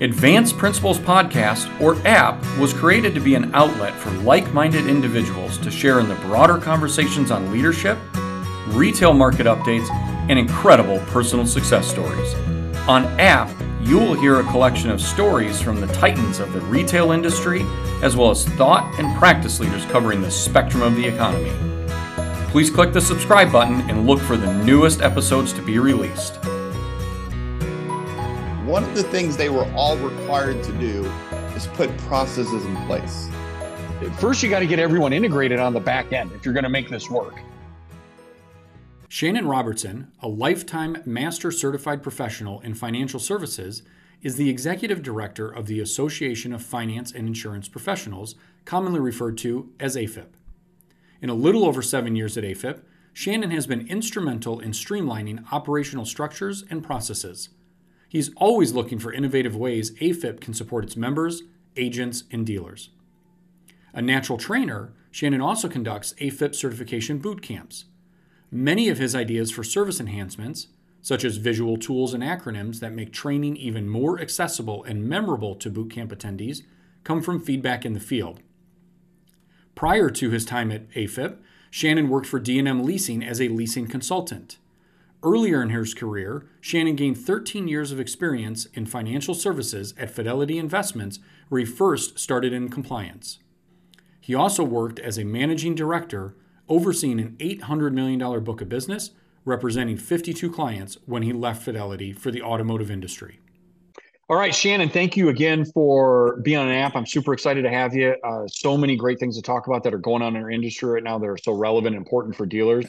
Advanced Principles Podcast, or APP, was created to be an outlet for like minded individuals to share in the broader conversations on leadership, retail market updates, and incredible personal success stories. On APP, you will hear a collection of stories from the titans of the retail industry, as well as thought and practice leaders covering the spectrum of the economy. Please click the subscribe button and look for the newest episodes to be released one of the things they were all required to do is put processes in place. First, you got to get everyone integrated on the back end if you're going to make this work. Shannon Robertson, a lifetime master certified professional in financial services, is the executive director of the Association of Finance and Insurance Professionals, commonly referred to as AFIP. In a little over seven years at AFIP, Shannon has been instrumental in streamlining operational structures and processes. He's always looking for innovative ways AFIP can support its members, agents, and dealers. A natural trainer, Shannon also conducts AFIP certification boot camps. Many of his ideas for service enhancements, such as visual tools and acronyms that make training even more accessible and memorable to bootcamp attendees, come from feedback in the field. Prior to his time at AFIP, Shannon worked for D&M Leasing as a leasing consultant. Earlier in his career, Shannon gained 13 years of experience in financial services at Fidelity Investments, where he first started in compliance. He also worked as a managing director, overseeing an $800 million book of business, representing 52 clients when he left Fidelity for the automotive industry. All right, Shannon, thank you again for being on an app. I'm super excited to have you. Uh, so many great things to talk about that are going on in our industry right now that are so relevant and important for dealers.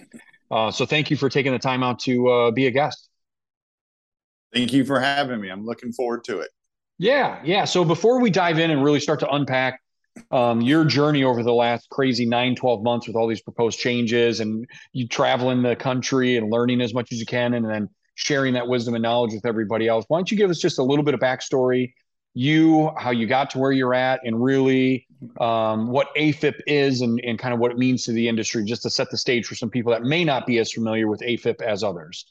Uh, so thank you for taking the time out to uh, be a guest. Thank you for having me. I'm looking forward to it. Yeah, yeah. So before we dive in and really start to unpack um, your journey over the last crazy nine, 12 months with all these proposed changes and you traveling the country and learning as much as you can and then sharing that wisdom and knowledge with everybody else, why don't you give us just a little bit of backstory you, how you got to where you're at, and really um, what AFIP is and, and kind of what it means to the industry, just to set the stage for some people that may not be as familiar with AFIP as others.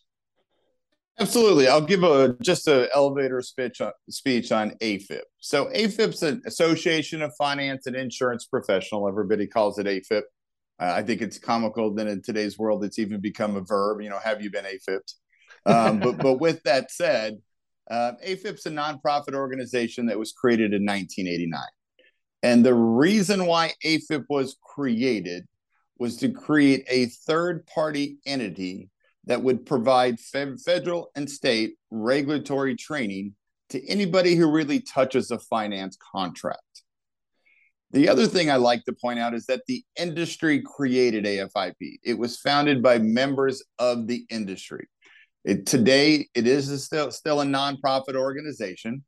Absolutely. I'll give a just an elevator speech on, speech on AFIP. So AFIP's an Association of Finance and Insurance Professional. Everybody calls it AFIP. Uh, I think it's comical that in today's world it's even become a verb. You know, have you been AFIPed? Um, but but with that said, uh, AFIP's a nonprofit organization that was created in 1989. And the reason why AFIP was created was to create a third party entity that would provide fe- federal and state regulatory training to anybody who really touches a finance contract. The other thing I like to point out is that the industry created AFIP. It was founded by members of the industry. It, today, it is still still a nonprofit organization,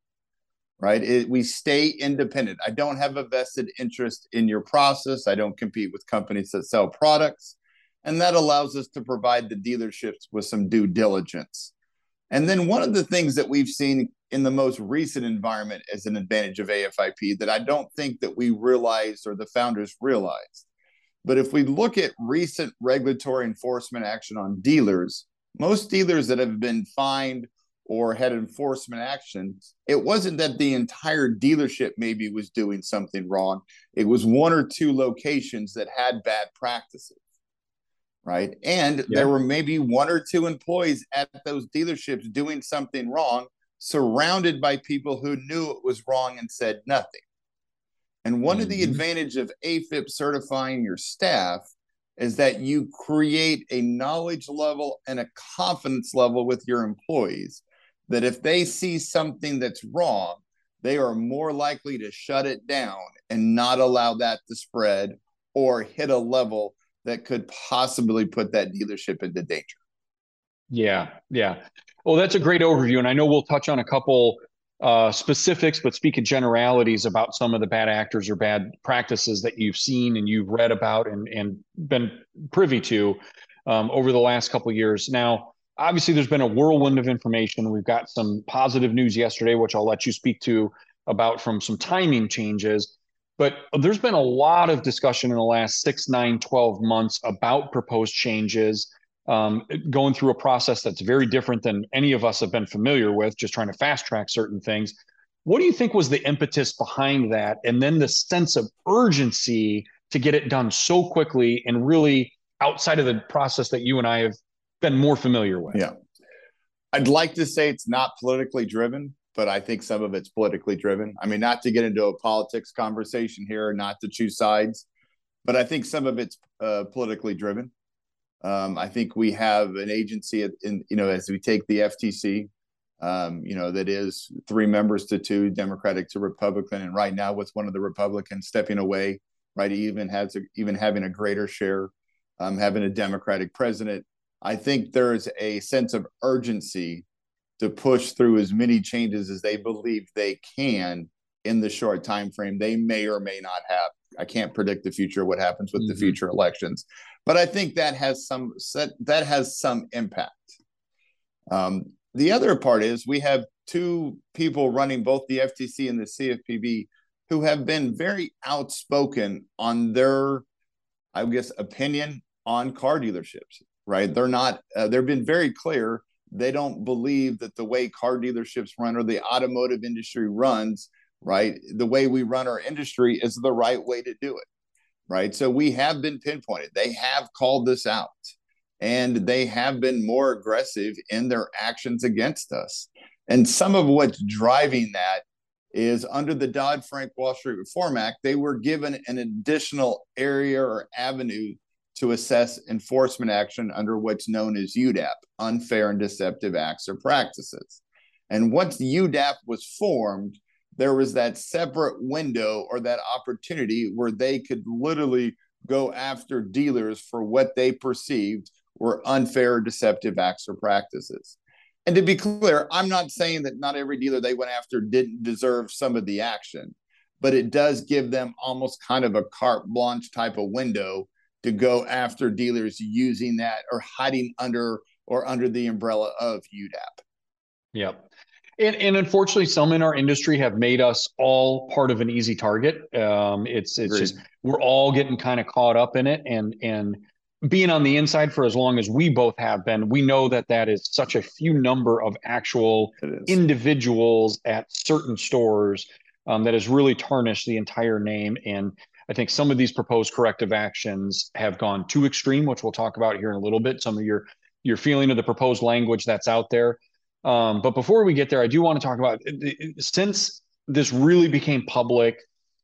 right? It, we stay independent. I don't have a vested interest in your process. I don't compete with companies that sell products, and that allows us to provide the dealerships with some due diligence. And then one of the things that we've seen in the most recent environment as an advantage of AFIP that I don't think that we realized or the founders realized. But if we look at recent regulatory enforcement action on dealers, most dealers that have been fined or had enforcement action, it wasn't that the entire dealership maybe was doing something wrong. It was one or two locations that had bad practices. Right. And yeah. there were maybe one or two employees at those dealerships doing something wrong, surrounded by people who knew it was wrong and said nothing. And one mm-hmm. of the mm-hmm. advantage of AFIP certifying your staff is that you create a knowledge level and a confidence level with your employees that if they see something that's wrong, they are more likely to shut it down and not allow that to spread or hit a level that could possibly put that dealership into danger. Yeah, yeah. Well, that's a great overview. And I know we'll touch on a couple uh, specifics, but speak in generalities about some of the bad actors or bad practices that you've seen and you've read about and, and been privy to um, over the last couple years. Now, obviously, there's been a whirlwind of information. We've got some positive news yesterday, which I'll let you speak to about from some timing changes. But there's been a lot of discussion in the last six, nine, 12 months about proposed changes um, going through a process that's very different than any of us have been familiar with, just trying to fast track certain things. What do you think was the impetus behind that? And then the sense of urgency to get it done so quickly and really outside of the process that you and I have been more familiar with? Yeah. I'd like to say it's not politically driven, but I think some of it's politically driven. I mean, not to get into a politics conversation here, not to choose sides, but I think some of it's uh, politically driven. Um, I think we have an agency, in, you know, as we take the FTC, um, you know, that is three members to two, Democratic to Republican, and right now with one of the Republicans stepping away, right, even has a, even having a greater share, um, having a Democratic president. I think there's a sense of urgency to push through as many changes as they believe they can in the short time frame they may or may not have. I can't predict the future, what happens with mm-hmm. the future elections, but I think that has some that has some impact. Um, the other part is we have two people running both the FTC and the CFPB who have been very outspoken on their, I guess, opinion on car dealerships. Right? They're not. Uh, they've been very clear. They don't believe that the way car dealerships run or the automotive industry runs, right, the way we run our industry is the right way to do it. Right. So we have been pinpointed. They have called this out and they have been more aggressive in their actions against us. And some of what's driving that is under the Dodd Frank Wall Street Reform Act, they were given an additional area or avenue to assess enforcement action under what's known as UDAP, unfair and deceptive acts or practices. And once UDAP was formed, there was that separate window or that opportunity where they could literally go after dealers for what they perceived were unfair, deceptive acts or practices. And to be clear, I'm not saying that not every dealer they went after didn't deserve some of the action, but it does give them almost kind of a carte blanche type of window to go after dealers using that or hiding under or under the umbrella of UDAP. Yep. And, and unfortunately, some in our industry have made us all part of an easy target. Um, it's it's Agreed. just we're all getting kind of caught up in it, and and being on the inside for as long as we both have been, we know that that is such a few number of actual individuals at certain stores um, that has really tarnished the entire name. And I think some of these proposed corrective actions have gone too extreme, which we'll talk about here in a little bit. Some of your your feeling of the proposed language that's out there. Um, but before we get there, I do want to talk about since this really became public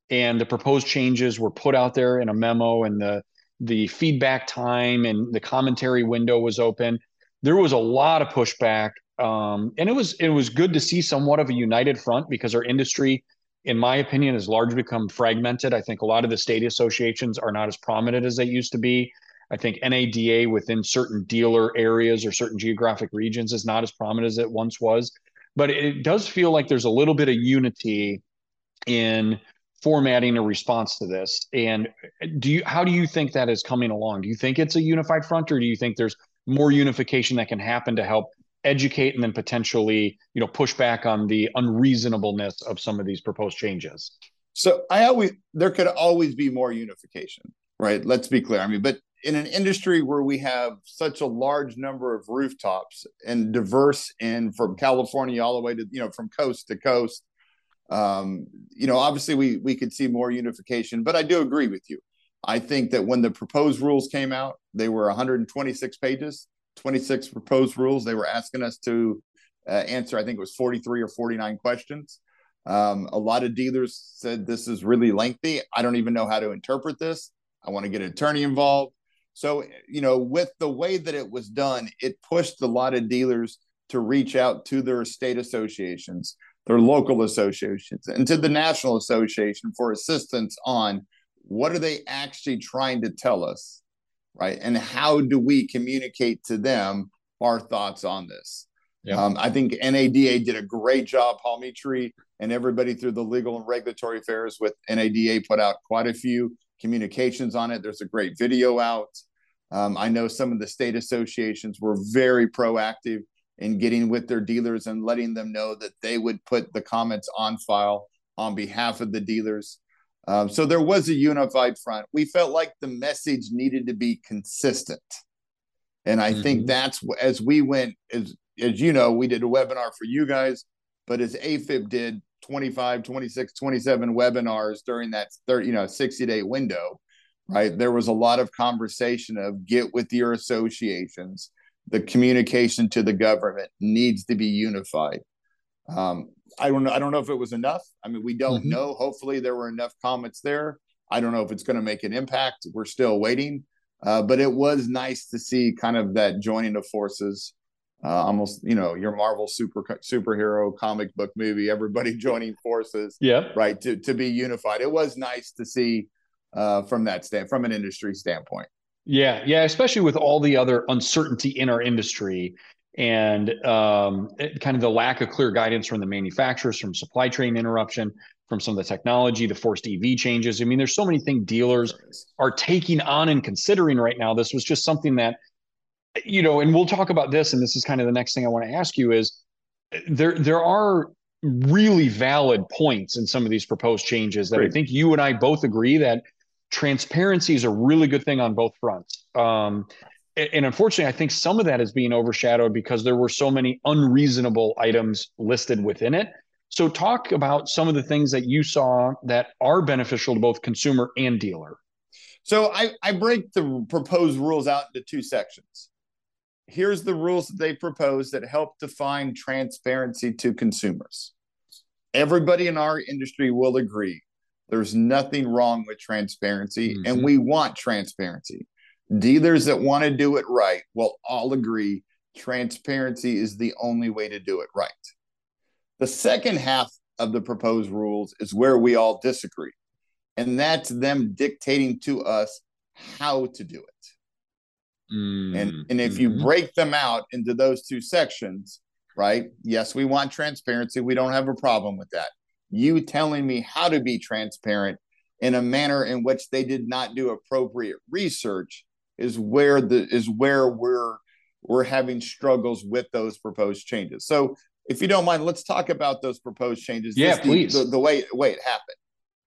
and the proposed changes were put out there in a memo and the the feedback time and the commentary window was open. There was a lot of pushback, um, and it was it was good to see somewhat of a united front because our industry, in my opinion, has largely become fragmented. I think a lot of the state associations are not as prominent as they used to be. I think NADA within certain dealer areas or certain geographic regions is not as prominent as it once was. But it does feel like there's a little bit of unity in formatting a response to this. And do you how do you think that is coming along? Do you think it's a unified front or do you think there's more unification that can happen to help educate and then potentially you know push back on the unreasonableness of some of these proposed changes? So i always there could always be more unification right? Let's be clear. I mean but in an industry where we have such a large number of rooftops and diverse in from california all the way to you know from coast to coast um, you know, obviously we we could see more unification, but I do agree with you. I think that when the proposed rules came out, they were 126 pages, 26 proposed rules. They were asking us to uh, answer, I think it was 43 or 49 questions. Um, a lot of dealers said this is really lengthy. I don't even know how to interpret this. I want to get an attorney involved. So, you know, with the way that it was done, it pushed a lot of dealers to reach out to their state associations, their local associations, and to the National Association for assistance on what are they actually trying to tell us, right? And how do we communicate to them our thoughts on this? Yep. Um, I think NADA did a great job. Paul Metrey and everybody through the legal and regulatory affairs with NADA put out quite a few communications on it. There's a great video out. Um, I know some of the state associations were very proactive in getting with their dealers and letting them know that they would put the comments on file on behalf of the dealers. Um, so there was a unified front. We felt like the message needed to be consistent. And I mm-hmm. think that's as we went, as, as you know, we did a webinar for you guys, but as AFIP did, 25, 26, 27 webinars during that 30, you know, 60 day window, right? There was a lot of conversation of get with your associations. The communication to the government needs to be unified. Um, I don't know. I don't know if it was enough. I mean, we don't mm-hmm. know. Hopefully, there were enough comments there. I don't know if it's going to make an impact. We're still waiting. Uh, but it was nice to see kind of that joining of forces. Uh, almost, you know, your Marvel super superhero comic book movie, everybody joining forces. Yeah. Right. To to be unified. It was nice to see uh, from that stand from an industry standpoint. Yeah, yeah, especially with all the other uncertainty in our industry and um, it, kind of the lack of clear guidance from the manufacturers, from supply chain interruption, from some of the technology, the forced EV changes. I mean, there's so many things dealers are taking on and considering right now. This was just something that, you know, and we'll talk about this. And this is kind of the next thing I want to ask you is there there are really valid points in some of these proposed changes that Great. I think you and I both agree that transparency is a really good thing on both fronts. Um, and unfortunately, I think some of that is being overshadowed because there were so many unreasonable items listed within it. So, talk about some of the things that you saw that are beneficial to both consumer and dealer. So, I, I break the proposed rules out into two sections. Here's the rules that they propose that help define transparency to consumers. Everybody in our industry will agree there's nothing wrong with transparency, mm-hmm. and we want transparency. Dealers that want to do it right will all agree transparency is the only way to do it right. The second half of the proposed rules is where we all disagree, and that's them dictating to us how to do it. Mm-hmm. And, and if you mm-hmm. break them out into those two sections, right? Yes, we want transparency. We don't have a problem with that. You telling me how to be transparent in a manner in which they did not do appropriate research is where the is where we're we're having struggles with those proposed changes. So if you don't mind, let's talk about those proposed changes. Yeah, please. The, the, way way it happened.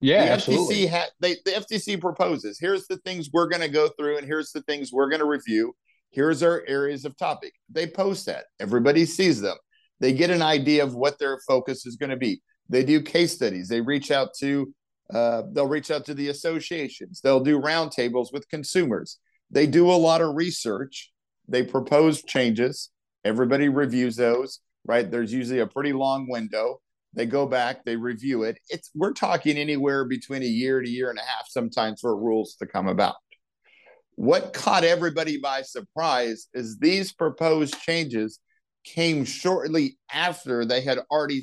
Yeah, the absolutely. FTC ha- they, the FTC proposes. Here's the things we're going to go through, and here's the things we're going to review. Here's our areas of topic. They post that. Everybody sees them. They get an idea of what their focus is going to be. They do case studies. They reach out to. Uh, they'll reach out to the associations. They'll do roundtables with consumers. They do a lot of research. They propose changes. Everybody reviews those, right? There's usually a pretty long window. They go back, they review it. It's we're talking anywhere between a year to a year and a half sometimes for rules to come about. What caught everybody by surprise is these proposed changes came shortly after they had already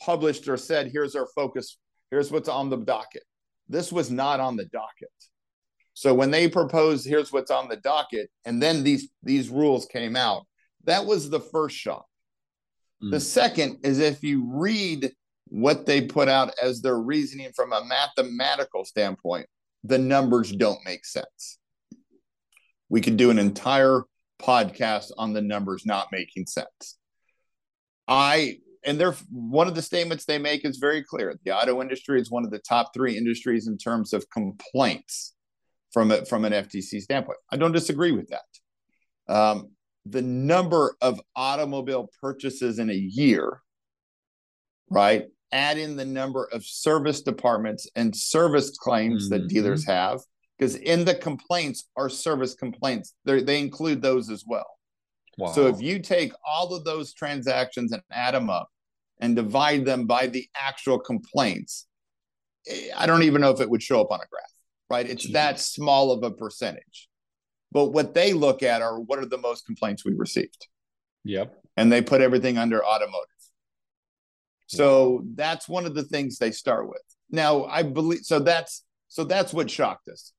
published or said, here's our focus, here's what's on the docket. This was not on the docket. So when they proposed, here's what's on the docket, and then these these rules came out, that was the first shock. Mm. The second is if you read what they put out as their reasoning from a mathematical standpoint, the numbers don't make sense. We could do an entire podcast on the numbers not making sense. I and they're one of the statements they make is very clear. The auto industry is one of the top three industries in terms of complaints from a, from an FTC standpoint. I don't disagree with that. Um, the number of automobile purchases in a year, right? Add in the number of service departments and service claims mm-hmm. that dealers have, because in the complaints are service complaints. They're, they include those as well. Wow. So if you take all of those transactions and add them up and divide them by the actual complaints, eh, I don't even know if it would show up on a graph right? It's Jeez. that small of a percentage. But what they look at are what are the most complaints we received. Yep. And they put everything under automotive. So that's one of the things they start with. Now, I believe so that's so that's what shocked us.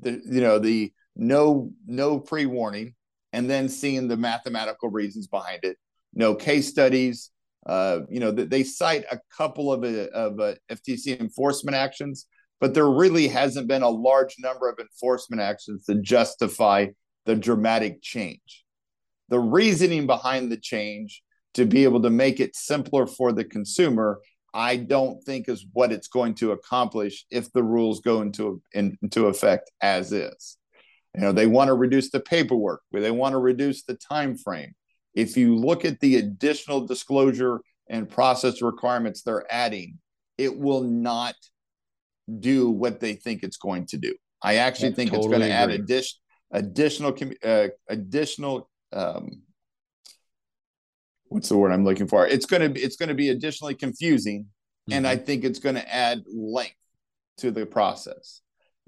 The you know, the no no pre-warning and then seeing the mathematical reasons behind it. No case studies, uh, you know, they cite a couple of, uh, of uh, FTC enforcement actions, but there really hasn't been a large number of enforcement actions to justify the dramatic change. The reasoning behind the change to be able to make it simpler for the consumer, I don't think is what it's going to accomplish if the rules go into, into effect as is. You know, they want to reduce the paperwork, they want to reduce the time frame. If you look at the additional disclosure and process requirements they're adding, it will not do what they think it's going to do. I actually I think totally it's going to add addition, additional uh, additional um, what's the word I'm looking for? It's going to be it's going to be additionally confusing, mm-hmm. and I mm-hmm. think it's going to add length to the process.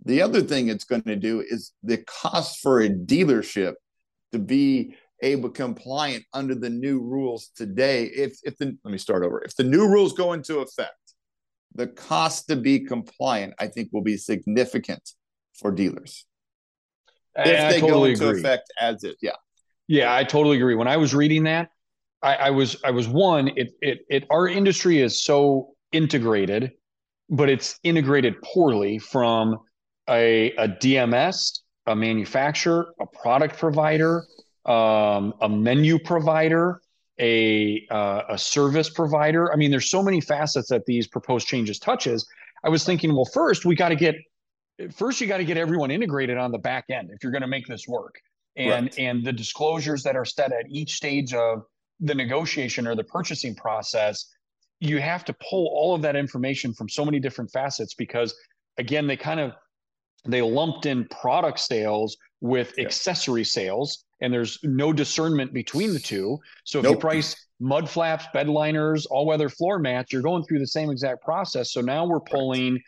The other thing it's going to do is the cost for a dealership to be able compliant under the new rules today. If if the let me start over. If the new rules go into effect, the cost to be compliant, I think, will be significant for dealers. if they totally go into agree. effect as it, yeah. Yeah, I totally agree. When I was reading that, I, I was I was one. It it it our industry is so integrated, but it's integrated poorly from a, a DMS, a manufacturer, a product provider, um, a menu provider, a uh, a service provider. I mean, there's so many facets that these proposed changes touches. I was thinking, well, first we got to get first you got to get everyone integrated on the back end if you're going to make this work, and right. and the disclosures that are set at each stage of the negotiation or the purchasing process, you have to pull all of that information from so many different facets because again, they kind of they lumped in product sales with yeah. accessory sales and there's no discernment between the two. So if nope. you price mud flaps, bed liners, all weather floor mats, you're going through the same exact process. So now we're pulling,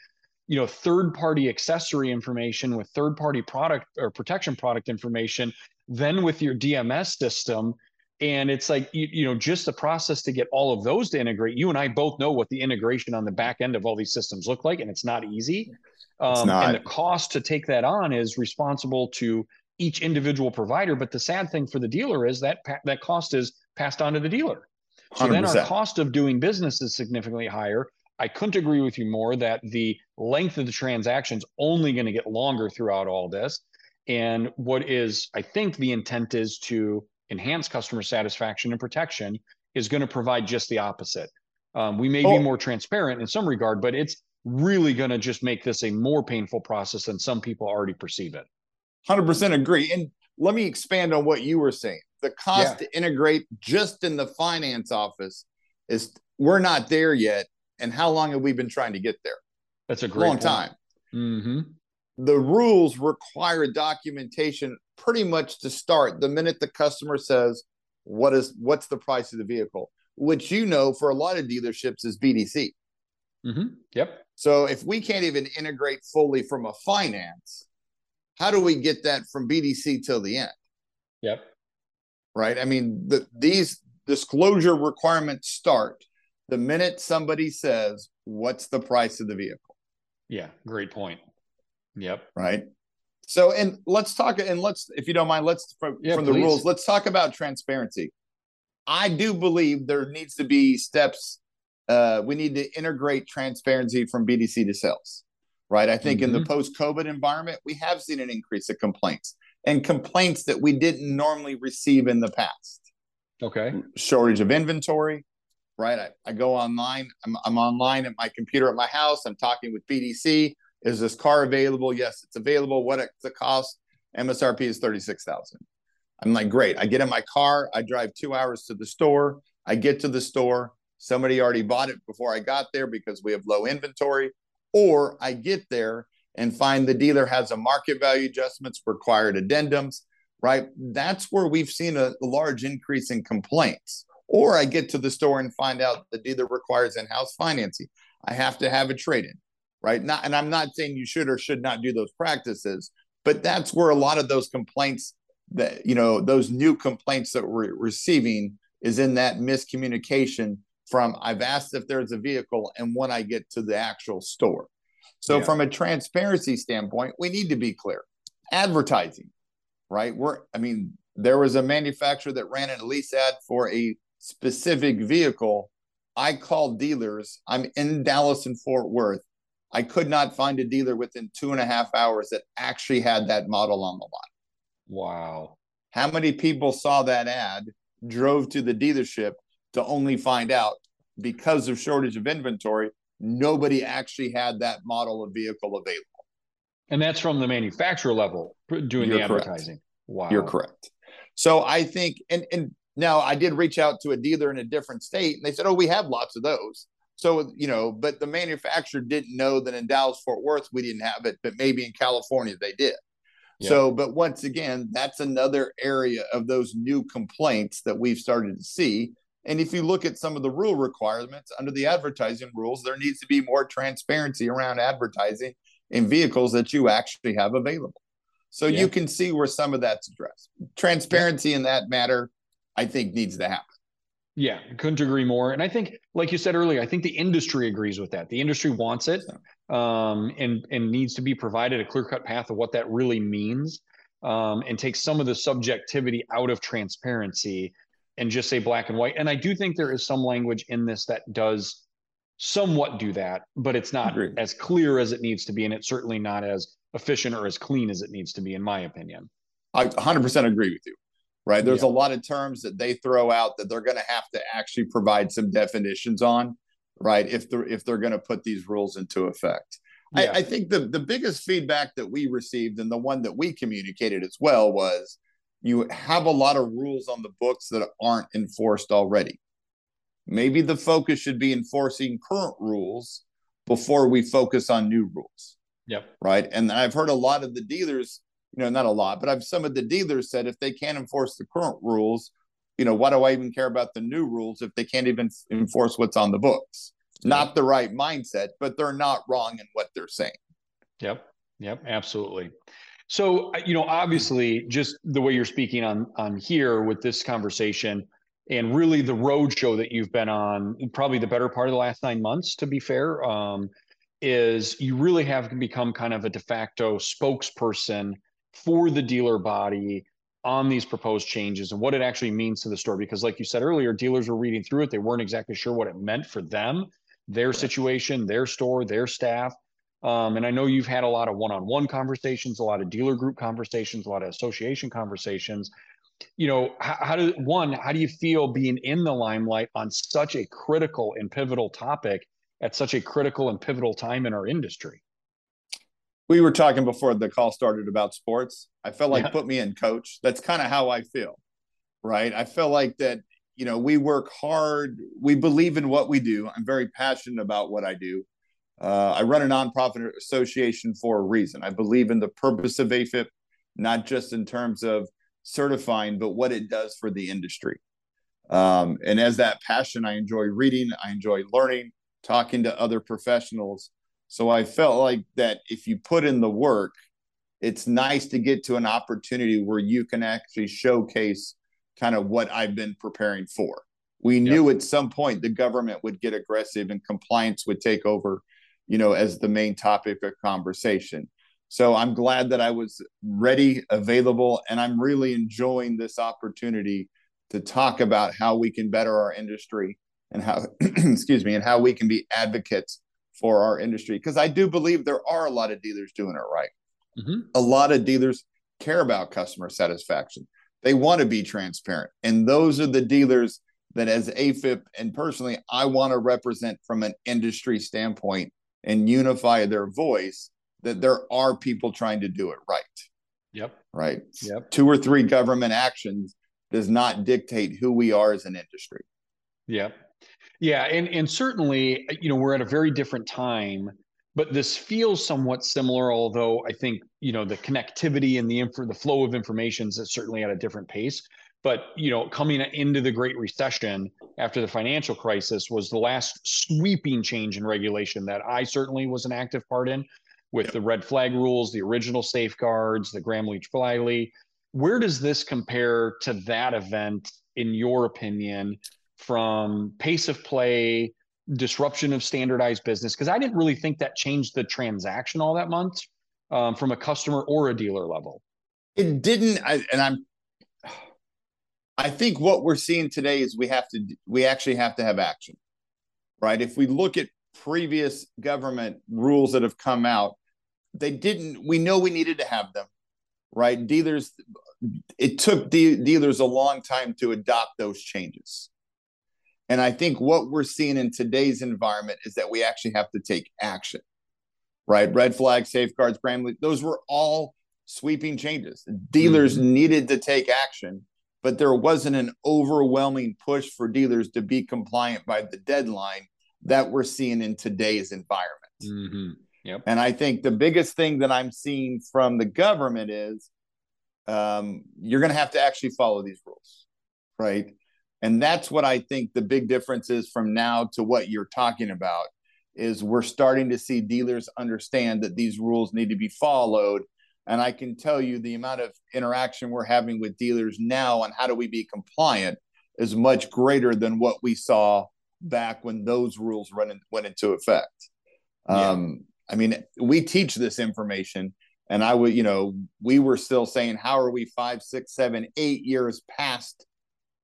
you know, third party accessory information with third party product or protection product information, then with your DMS system and it's like you, you, know just the process to get all of those to integrate you and i both know what the integration on the back end of all these systems look like and it's not easy. Um, it's not. and the cost to take that on is responsible to each individual provider. But the sad thing for the dealer is that that cost is passed on to the dealer. So 100%. then our cost of doing business is significantly higher. I couldn't agree with you more that the length of the transaction is only going to get longer throughout all this. And what is i think the intent is to enhance customer satisfaction and protection is going to provide just the opposite. Um, we may oh. be more transparent in some regard, but it's really going to just make this a more painful process than some people already perceive it. 100% agree. And let me expand on what you were saying. The cost yeah. to integrate just in the finance office is we're not there yet. And how long have we been trying to get there? That's a great long point. time. Mm-hmm. The rules require documentation pretty much to start the minute the customer says, "What is what's the price of the vehicle?" Which you know for a lot of dealerships is BDC. Mm-hmm. Yep. So if we can't even integrate fully from a finance, how do we get that from BDC till the end? Yep. Right. I mean, the, these disclosure requirements start the minute somebody says, "What's the price of the vehicle?" Yeah, great point. Yep. Right. So, and let's talk, and let's, if you don't mind, let's from, yeah, from the rules, let's talk about transparency. I do believe there needs to be steps. Uh, we need to integrate transparency from BDC to sales, right? I think mm-hmm. in the mm-hmm. post COVID environment, we have seen an increase of complaints and complaints that we didn't normally receive in the past. Okay. Shortage of inventory, right? I, I go online, I'm, I'm online at my computer at my house, I'm talking with BDC. Is this car available? Yes, it's available. What the cost? MSRP is 36,000. I'm like, great. I get in my car. I drive two hours to the store. I get to the store. Somebody already bought it before I got there because we have low inventory. Or I get there and find the dealer has a market value adjustments, required addendums, right? That's where we've seen a large increase in complaints. Or I get to the store and find out the dealer requires in house financing. I have to have a trade in right? Not, and I'm not saying you should or should not do those practices, but that's where a lot of those complaints that you know those new complaints that we're receiving is in that miscommunication from I've asked if there's a vehicle and when I get to the actual store. So yeah. from a transparency standpoint, we need to be clear. Advertising, right? We're I mean, there was a manufacturer that ran an lease ad for a specific vehicle. I called dealers. I'm in Dallas and Fort Worth. I could not find a dealer within two and a half hours that actually had that model on the lot. Wow. How many people saw that ad, drove to the dealership to only find out because of shortage of inventory, nobody actually had that model of vehicle available. And that's from the manufacturer level doing You're the advertising. Correct. Wow. You're correct. So I think, and, and Now, I did reach out to a dealer in a different state, and they said, "Oh, we have lots of those." So, you know, but the manufacturer didn't know that in Dallas Fort Worth we didn't have it, but maybe in California they did. Yeah. So, but once again, that's another area of those new complaints that we've started to see. And if you look at some of the rule requirements under the advertising rules, there needs to be more transparency around advertising in vehicles that you actually have available. So yeah. you can see where some of that's addressed. Transparency in that matter, I think, needs to happen. Yeah, couldn't agree more. And I think, like you said earlier, I think the industry agrees with that. The industry wants it, um, and and needs to be provided a clear cut path of what that really means, um, and take some of the subjectivity out of transparency, and just say black and white. And I do think there is some language in this that does somewhat do that, but it's not Agreed. as clear as it needs to be, and it's certainly not as efficient or as clean as it needs to be, in my opinion. I 100% agree with you right? There's yeah. a lot of terms that they throw out that they're going to have to actually provide some definitions on, right? If they're if they're going to put these rules into effect. Yeah. I, I, think the the biggest feedback that we received and the one that we communicated as well was you have a lot of rules on the books that aren't enforced already. Maybe the focus should be enforcing current rules before we focus on new rules. Yep. Right. And I've heard a lot of the dealers you know, not a lot, but I've some of the dealers said if they can't enforce the current rules, you know, why do I even care about the new rules if they can't even enforce what's on the books? Not the right mindset, but they're not wrong in what they're saying. Yep. Yep. Absolutely. So, uh, you know, obviously, just the way you're speaking on on here with this conversation, and really the road show that you've been on, probably the better part of the last nine months, to be fair, um, is you really have become kind of a de facto spokesperson for the dealer body on these proposed changes and what it actually means to the store. Because, like you said earlier, dealers were reading through it, they weren't exactly sure what it meant for them, their situation, their store, their staff. Um, and I know you've had a lot of one-on-one conversations, a lot of dealer group conversations, a lot of association conversations. You know, how, how do one, how do you feel being in the limelight on such a critical and pivotal topic at such a critical and pivotal time in our industry? We were talking before the call started about sports. I felt like yeah. put me in coach. That's kind of how I feel, right? I feel like that, you know, we work hard. We believe in what we do. I'm very passionate about what I do. Uh, I run a nonprofit association for a reason. I believe in the purpose of AFIP, not just in terms of certifying, but what it does for the industry. Um, and as that passion, I enjoy reading, I enjoy learning, talking to other professionals so I felt like that if you put in the work, it's nice to get to an opportunity where you can actually showcase kind of what I've been preparing for. We yep. knew at some point the government would get aggressive and compliance would take over, you know, as the main topic of conversation. So I'm glad that I was ready, available, and I'm really enjoying this opportunity to talk about how we can better our industry and how, excuse me, and how we can be advocates for our industry because I do believe there are a lot of dealers doing it right. Mm-hmm. A lot of dealers care about customer satisfaction. They want to be transparent. And those are the dealers that, as AFIP and personally, I want to represent from an industry standpoint and unify their voice that there are people trying to do it right. Yep. Right. Yep. Two or three government actions does not dictate who we are as an industry. Yep. Yeah, and and certainly, you know, we're at a very different time, but this feels somewhat similar. Although I think you know the connectivity and the info, the flow of information is certainly at a different pace. But you know, coming into the Great Recession after the financial crisis was the last sweeping change in regulation that I certainly was an active part in, with the red flag rules, the original safeguards, the Gramm-Leach-Bliley. Where does this compare to that event, in your opinion? From pace of play, disruption of standardized business? Because I didn't really think that changed the transaction all that much um, from a customer or a dealer level. It didn't, I, and I'm. I think what we're seeing today is we have to we actually have to have action, right? If we look at previous government rules that have come out, they didn't. We know we needed to have them, right? Dealers, it took de- dealers a long time to adopt those changes and I think what we're seeing in today's environment is that we actually have to take action, right? Red flag, safeguards, brand, those were all sweeping changes. Dealers mm-hmm. needed to take action. but there wasn't an overwhelming push for dealers to be compliant by the deadline that we're seeing in today's environment. Mm-hmm. Yep. And I think the biggest thing that I'm seeing from the government is um, you're going to have to actually follow these rules, right? And that's what I think the big difference is from now to what you're talking about is we're starting to see dealers understand that these rules need to be followed and I can tell you the amount of interaction we're having with dealers now on how do we be compliant is much greater than what we saw back when those rules in, went into effect. Yeah. Um, I mean, we teach this information, and I would, you know, we were still saying, how are we five, six, seven, eight years past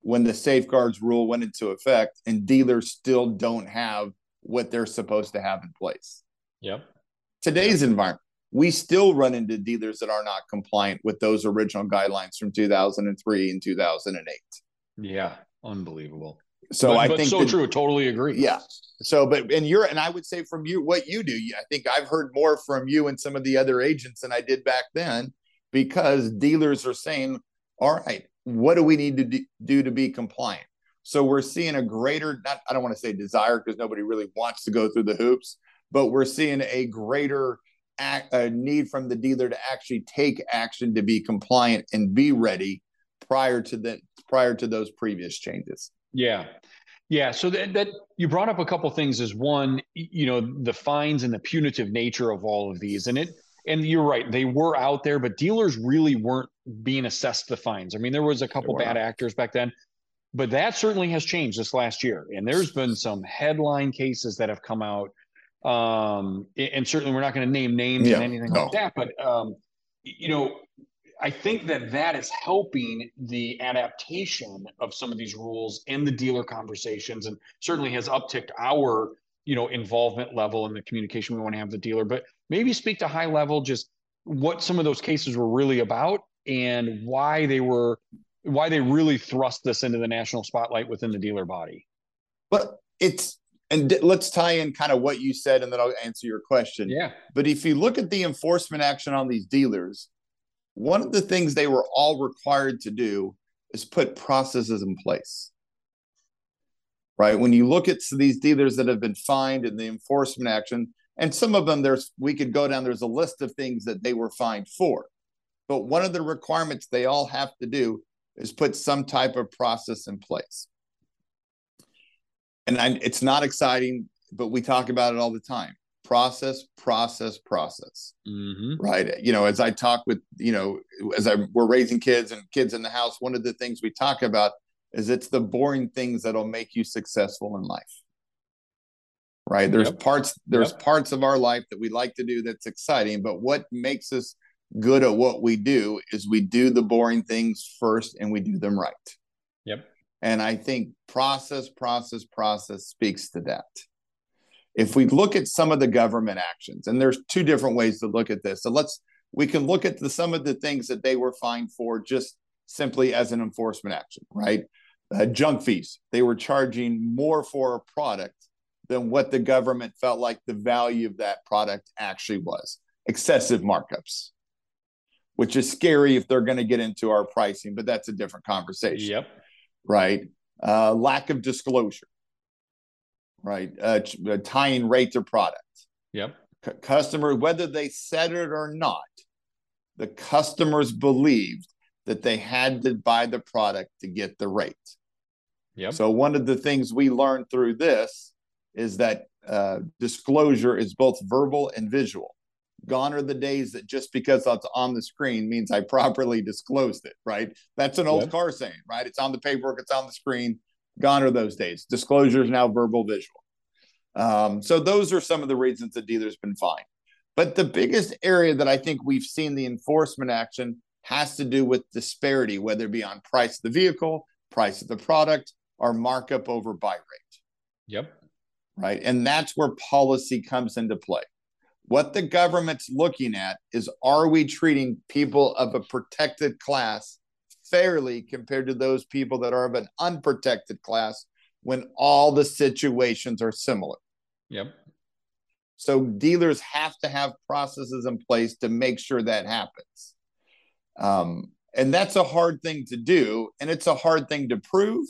when the safeguards rule went into effect, and dealers still don't have what they're supposed to have in place? Yep. Today's yep. environment, we still run into dealers that are not compliant with those original guidelines from 2003 and 2008. Yeah, unbelievable. So but, I but think so that, true. Totally agree. Yeah. So, but and you're and I would say from you what you do. I think I've heard more from you and some of the other agents than I did back then because dealers are saying, "All right, what do we need to do to be compliant?" So we're seeing a greater. Not I don't want to say desire because nobody really wants to go through the hoops, but we're seeing a greater act, a need from the dealer to actually take action to be compliant and be ready prior to the prior to those previous changes. Yeah. Yeah, so that, that you brought up a couple things is one, you know, the fines and the punitive nature of all of these, and it, and you're right, they were out there, but dealers really weren't being assessed the fines. I mean, there was a couple bad actors back then, but that certainly has changed this last year, and there's been some headline cases that have come out um, and certainly we're not going to name names yeah, and anything no. like that. But um, you know, I think that that is helping the adaptation of some of these rules in the dealer conversations, and certainly has upticked our you know involvement level in the communication we want to have with the dealer. But maybe speak to high level just what some of those cases were really about and why they were why they really thrust this into the national spotlight within the dealer body. But it's and let's tie in kind of what you said and then I'll answer your question. Yeah. But if you look at the enforcement action on these dealers, one of the things they were all required to do is put processes in place. Right? When you look at these dealers that have been fined in the enforcement action, and some of them there's we could go down there's a list of things that they were fined for. But one of the requirements they all have to do is put some type of process in place and I, it's not exciting, but we talk about it all the time. Process, process, process. Mm-hmm. Right. You know, as I talk with, you know, as I we're raising kids and kids in the house, one of the things we talk about is it's the boring things that'll make you successful in life. Right. There's yep. parts, there's yep. parts of our life that we like to do that's exciting, but what makes us good at what we do is we do the boring things first and we do them right. Yep. And I think process, process, process speaks to that. If we look at some of the government actions, and there's two different ways to look at this. So let's we can look at the, some of the things that they were fined for just simply as an enforcement action, right? Uh, junk fees. They were charging more for a product than what the government felt like the value of that product actually was. Excessive markups, which is scary if they're going to get into our pricing, but that's a different conversation. Yep right? Uh, lack of disclosure, right? Uh, uh tying rate to product. Yep. C- customer, whether they said it or not, the customers believed that they had to buy the product to get the rate. Yep. So one of the things we learned through this is that uh, disclosure is both verbal and visual. Gone are the days that just because it's on the screen means I properly disclosed it, right? That's an old car saying, right? It's on the paperwork, it's on the screen. Gone are those days. Disclosure is now verbal, visual. Um, so those are some of the reasons the dealer's been fined. But the biggest area that I think we've seen the enforcement action has to do with disparity, whether it be on price of the vehicle, price of the product, or markup over buy rate. Yep. Right. And that's where policy comes into play. What the government's looking at is are we treating people of a protected class fairly compared to those people that are of an unprotected class when all the situations are similar? Yep. So dealers have to have processes in place to make sure that happens. Um, And that's a hard thing to do. And it's a hard thing to prove.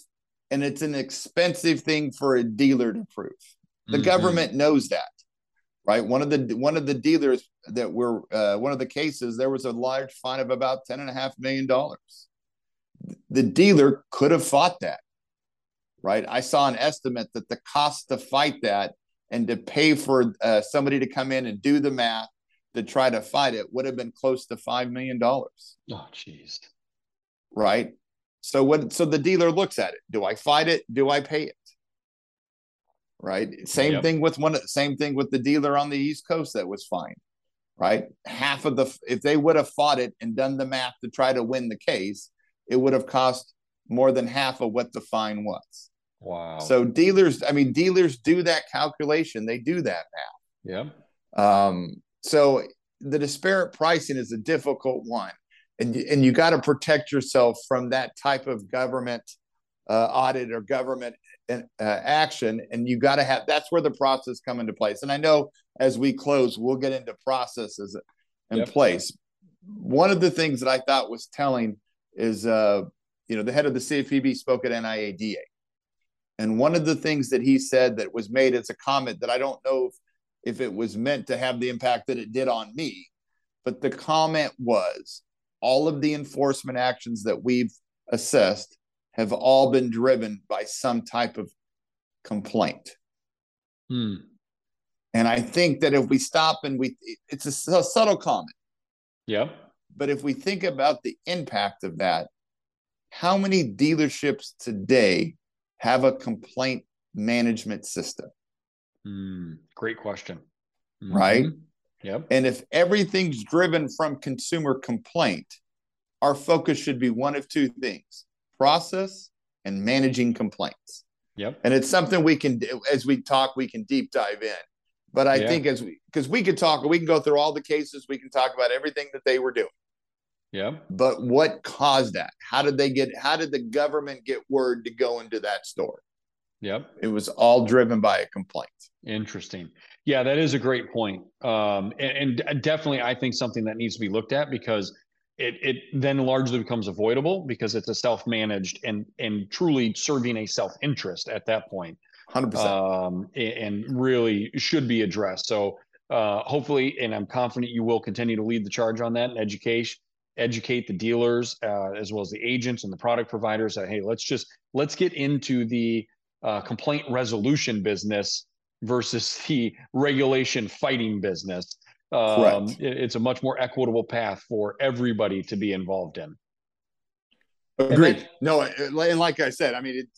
And it's an expensive thing for a dealer to prove. The mm-hmm. government knows that, right? One of the one of the dealers that were uh, one of the cases, there was a large fine of about ten and a half million dollars. The dealer could have fought that, right? I saw an estimate that the cost to fight that and to pay for uh, somebody to come in and do the math to try to fight it would have been close to five million dollars. Oh, jeez. Right. So what? So the dealer looks at it. Do I fight it? Do I pay it? Right. Same yep. thing with one. Same thing with the dealer on the East Coast that was fine. Right. Half of the if they would have fought it and done the math to try to win the case, it would have cost more than half of what the fine was. Wow. So dealers, I mean, dealers do that calculation. They do that now. Yeah. Um, so the disparate pricing is a difficult one, and and you got to protect yourself from that type of government uh, audit or government uh, action, and you got to have that's where the process come into place. And I know as we close, we'll get into processes in yep. place. One of the things that I thought was telling is, uh, you know, the head of the CFPB spoke at NIADA. And one of the things that he said that was made as a comment that I don't know if if it was meant to have the impact that it did on me. But the comment was all of the enforcement actions that we've assessed have all been driven by some type of complaint. Hmm. And I think that if we stop and we, it's a, a subtle comment. Yeah. But if we think about the impact of that, how many dealerships today have a complaint management system? Mm, great question. Mm-hmm. Right. Yep. And if everything's driven from consumer complaint, our focus should be one of two things process and managing complaints. Yep. And it's something we can, as we talk, we can deep dive in. But I yeah. think as we, because we could talk, we can go through all the cases, we can talk about everything that they were doing. Yeah. But what caused that? How did they get, how did the government get word to go into that store? Yep. It was all driven by a complaint. Interesting. Yeah, that is a great point. Um, and, and definitely, I think something that needs to be looked at because it it then largely becomes avoidable because it's a self-managed and and truly serving a self-interest at that point. Hundred um, percent. And really should be addressed. So uh, hopefully, and I'm confident you will continue to lead the charge on that and education educate the dealers uh, as well as the agents and the product providers that hey let's just let's get into the uh, complaint resolution business versus the regulation fighting business. Um, it, it's a much more equitable path for everybody to be involved in. Agreed. Then, no, and like I said, I mean, it,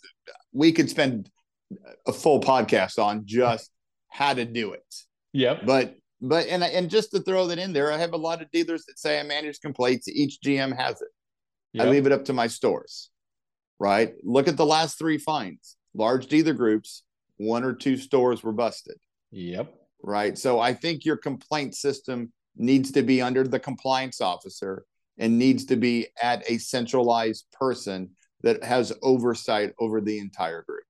we could spend a full podcast on just how to do it. Yep. But but and and just to throw that in there, I have a lot of dealers that say I manage complaints. Each GM has it. Yep. I leave it up to my stores. Right. Look at the last three fines large dealer groups, one or two stores were busted. Yep. Right. So I think your complaint system needs to be under the compliance officer and needs to be at a centralized person that has oversight over the entire group.